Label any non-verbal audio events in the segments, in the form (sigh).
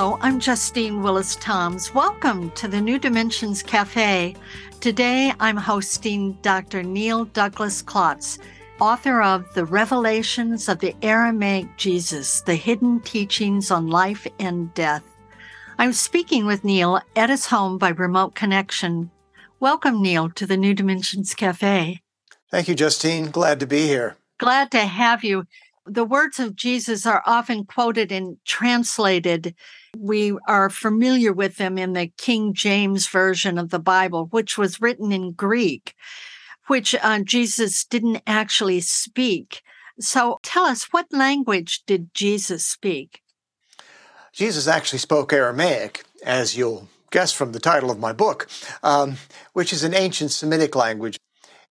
Hello, I'm Justine Willis Toms. Welcome to the New Dimensions Cafe. Today I'm hosting Dr. Neil Douglas Klotz, author of The Revelations of the Aramaic Jesus The Hidden Teachings on Life and Death. I'm speaking with Neil at his home by remote connection. Welcome, Neil, to the New Dimensions Cafe. Thank you, Justine. Glad to be here. Glad to have you. The words of Jesus are often quoted and translated we are familiar with them in the King James Version of the Bible, which was written in Greek, which uh, Jesus didn't actually speak. So tell us, what language did Jesus speak? Jesus actually spoke Aramaic, as you'll guess from the title of my book, um, which is an ancient Semitic language.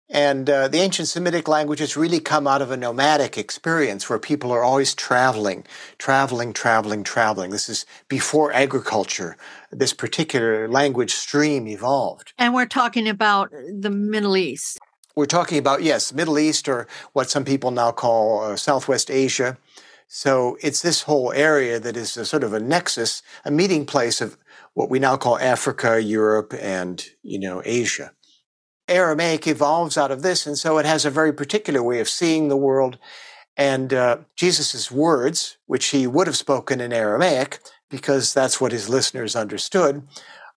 And uh, the ancient Semitic languages really come out of a nomadic experience where people are always traveling, traveling, traveling, traveling. This is before agriculture, this particular language stream evolved. And we're talking about the Middle East. We're talking about, yes, Middle East or what some people now call uh, Southwest Asia. So it's this whole area that is a sort of a nexus, a meeting place of what we now call Africa, Europe, and, you know, Asia. Aramaic evolves out of this, and so it has a very particular way of seeing the world. And uh, Jesus' words, which he would have spoken in Aramaic, because that's what his listeners understood,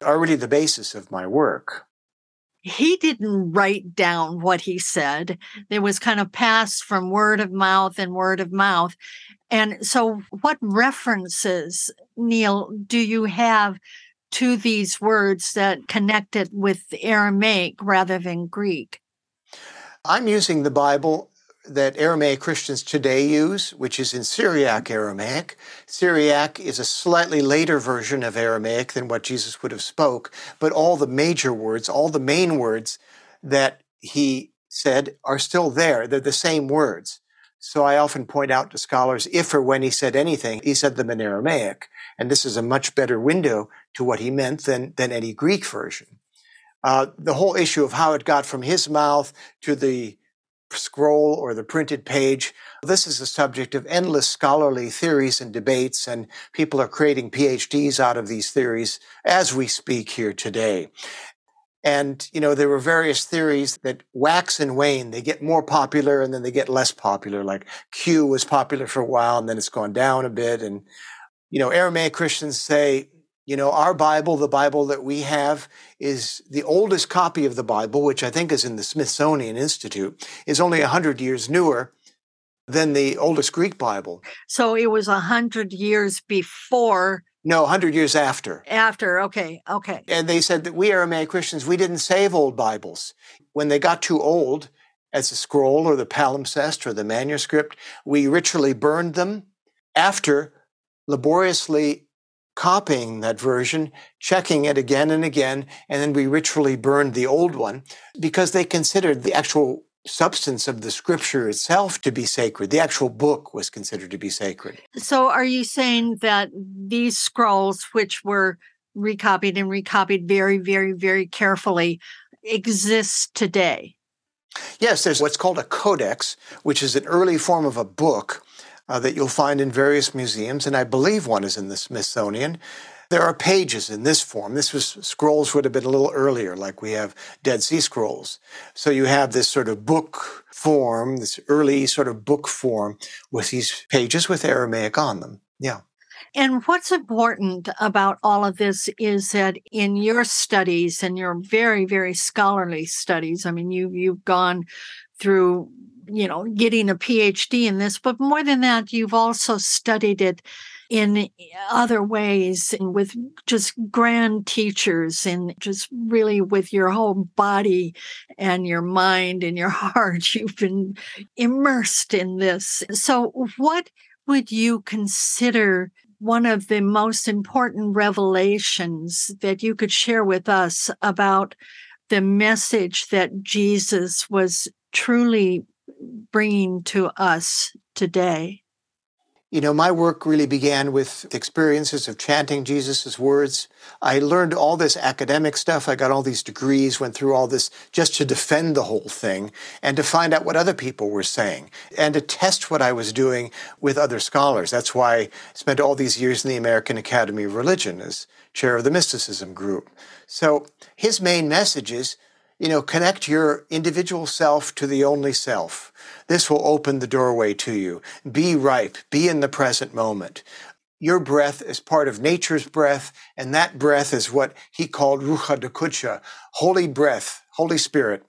are really the basis of my work. He didn't write down what he said. It was kind of passed from word of mouth and word of mouth. And so, what references, Neil, do you have to these words that connect it with Aramaic rather than Greek? I'm using the Bible that Aramaic Christians today use, which is in Syriac Aramaic. Syriac is a slightly later version of Aramaic than what Jesus would have spoke, but all the major words, all the main words that he said are still there. They're the same words. So I often point out to scholars, if or when he said anything, he said them in Aramaic. And this is a much better window to what he meant than, than any Greek version. Uh, the whole issue of how it got from his mouth to the scroll or the printed page. This is a subject of endless scholarly theories and debates, and people are creating PhDs out of these theories as we speak here today. And, you know, there were various theories that wax and wane. They get more popular and then they get less popular. Like Q was popular for a while and then it's gone down a bit. And, you know, Aramaic Christians say, you know, our Bible, the Bible that we have, is the oldest copy of the Bible, which I think is in the Smithsonian Institute, is only 100 years newer than the oldest Greek Bible. So it was 100 years before no, 100 years after. After, okay, okay. And they said that we Aramaic Christians, we didn't save old Bibles. When they got too old, as the scroll or the palimpsest or the manuscript, we ritually burned them after laboriously copying that version, checking it again and again, and then we ritually burned the old one because they considered the actual substance of the scripture itself to be sacred. The actual book was considered to be sacred. So, are you saying that these scrolls, which were recopied and recopied very, very, very carefully, exist today? Yes, there's what's called a codex, which is an early form of a book uh, that you'll find in various museums, and I believe one is in the Smithsonian. There are pages in this form. This was scrolls would have been a little earlier, like we have Dead Sea Scrolls. So you have this sort of book form, this early sort of book form with these pages with Aramaic on them. Yeah. And what's important about all of this is that in your studies and your very, very scholarly studies, I mean, you you've gone through, you know, getting a PhD in this, but more than that, you've also studied it in eh, other ways and with just grand teachers and just really with your whole body and your mind and your (laughs) heart. You've been immersed in this. So, what would you consider one of the most important revelations that you could share with us about the message that Jesus was truly bringing to us today? You know, my work really began with experiences of chanting Jesus' words. I learned all this academic stuff. I got all these degrees, went through all this just to defend the whole thing and to find out what other people were saying and to test what I was doing with other scholars. That's why I spent all these years in the American Academy of Religion as chair of the mysticism group. So his main message is, you know, connect your individual self to the only self this will open the doorway to you. Be ripe, be in the present moment. Your breath is part of nature's breath, and that breath is what he called Ruach HaKodesh, holy breath, Holy Spirit.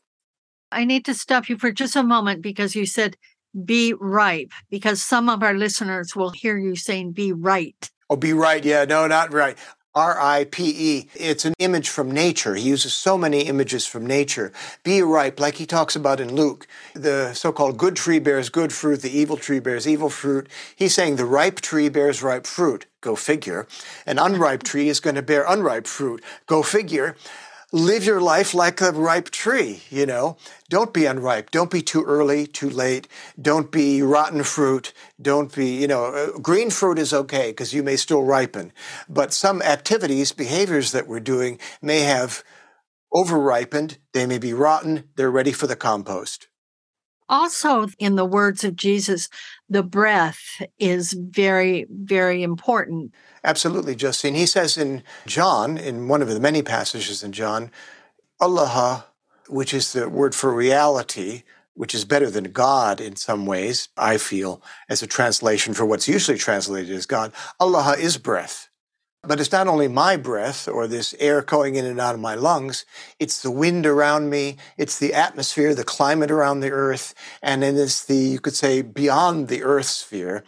I need to stop you for just a moment because you said be ripe, because some of our listeners will hear you saying be right. Oh, be right. Yeah, no, not right. R I P E. It's an image from nature. He uses so many images from nature. Be ripe, like he talks about in Luke. The so called good tree bears good fruit, the evil tree bears evil fruit. He's saying the ripe tree bears ripe fruit. Go figure. An unripe tree is going to bear unripe fruit. Go figure live your life like a ripe tree, you know. Don't be unripe. Don't be too early, too late. Don't be rotten fruit. Don't be, you know, uh, green fruit is okay because you may still ripen. But some activities, behaviors that we're doing may have over ripened. They may be rotten. They're ready for the compost. Also, in the words of Jesus, the breath is very, very important. Absolutely, Justine. He says in John, in one of the many passages in John, Allah, which is the word for reality, which is better than God in some ways, I feel, as a translation for what's usually translated as God. Allah is breath. But it's not only my breath or this air going in and out of my lungs, it's the wind around me, it's the atmosphere, the climate around the earth, and then it's the, you could say, beyond the earth sphere.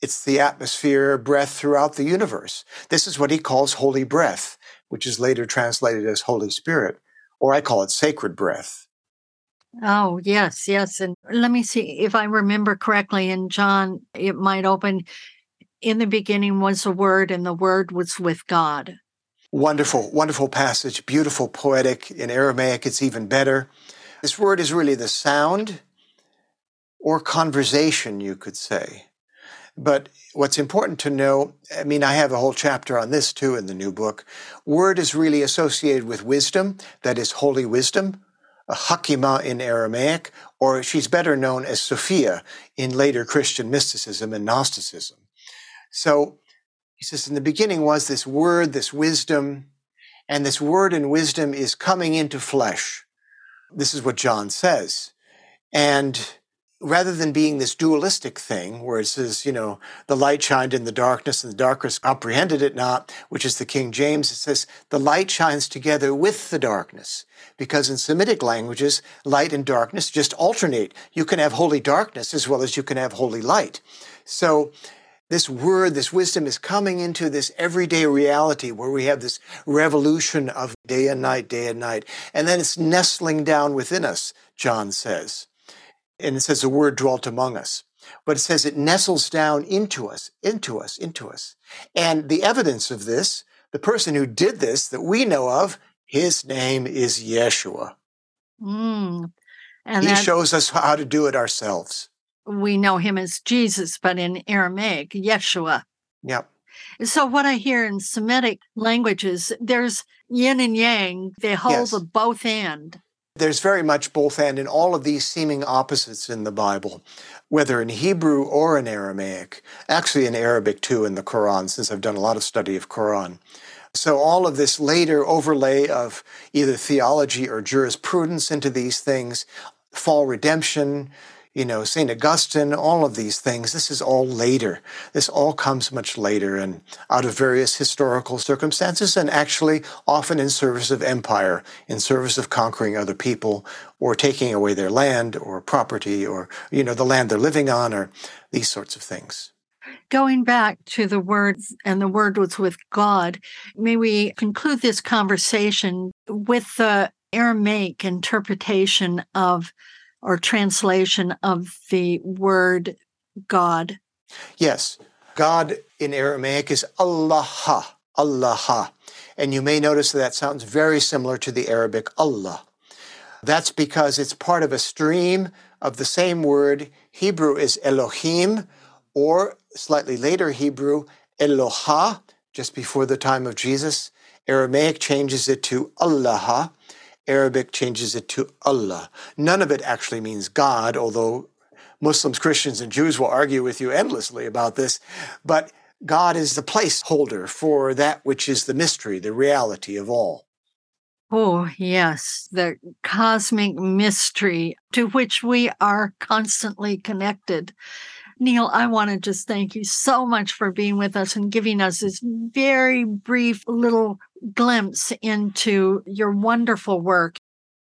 It's the atmosphere, breath throughout the universe. This is what he calls holy breath, which is later translated as Holy Spirit, or I call it sacred breath. Oh, yes, yes. And let me see if I remember correctly in John, it might open in the beginning was the Word, and the Word was with God. Wonderful, wonderful passage, beautiful, poetic. In Aramaic, it's even better. This word is really the sound or conversation, you could say, but what's important to know, I mean, I have a whole chapter on this too in the new book. Word is really associated with wisdom, that is holy wisdom, a Hakima in Aramaic, or she's better known as Sophia in later Christian mysticism and Gnosticism. So he says, in the beginning was this word, this wisdom, and this word and wisdom is coming into flesh. This is what John says. And rather than being this dualistic thing where it says, you know, the light shined in the darkness and the darkness comprehended it not, which is the King James, it says the light shines together with the darkness. Because in Semitic languages, light and darkness just alternate. You can have holy darkness as well as you can have holy light. So this word, this wisdom is coming into this everyday reality where we have this revolution of day and night, day and night. And then it's nestling down within us, John says and it says the word dwelt among us. But it says it nestles down into us, into us, into us. And the evidence of this, the person who did this that we know of, his name is Yeshua. Mm. And he shows us how to do it ourselves. We know him as Jesus, but in Aramaic, Yeshua. Yep. So, what I hear in Semitic languages, there's yin and yang, they hold yes. the both end. There's very much both and in all of these seeming opposites in the Bible, whether in Hebrew or in Aramaic, actually in Arabic too in the Quran, since I've done a lot of study of Quran. So all of this later overlay of either theology or jurisprudence into these things, fall redemption, you know, St. Augustine, all of these things, this is all later. This all comes much later and out of various historical circumstances and actually often in service of empire, in service of conquering other people or taking away their land or property or, you know, the land they're living on or these sorts of things. Going back to the word, and the word was with God, may we conclude this conversation with the Aramaic interpretation of or translation of the word God? Yes. God in Aramaic is Allah, Allah. And you may notice that that sounds very similar to the Arabic Allah. That's because it's part of a stream of the same word. Hebrew is Elohim, or slightly later Hebrew, Eloha, just before the time of Jesus. Aramaic changes it to Allah. Arabic changes it to Allah. None of it actually means God, although Muslims, Christians, and Jews will argue with you endlessly about this. But God is the placeholder for that which is the mystery, the reality of all. Oh, yes, the cosmic mystery to which we are constantly connected. Neil, I want to just thank you so much for being with us and giving us this very brief little glimpse into your wonderful work.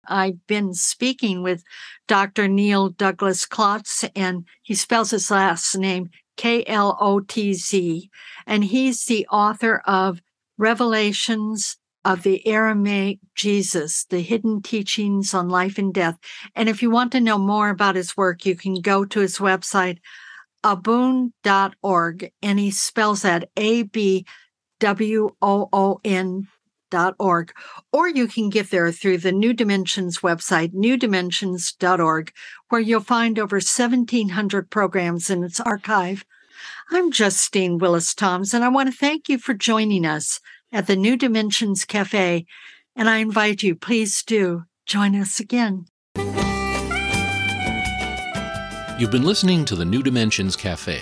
I've been speaking with Dr. Neil Douglas Klotz, and he spells his last name K L O T Z, and he's the author of Revelations of the Aramaic Jesus, the hidden teachings on life and death. And if you want to know more about his work, you can go to his website, abwoon.org, and he spells that A B W O O N dot org, or you can get there through the New Dimensions website, newdimensions.org, where you'll find over 1,700 programs in its archive. I'm Justine Willis Toms, and I want to thank you for joining us at the New Dimensions Cafe, and I invite you, please do join us again. You've been listening to the New Dimensions Cafe.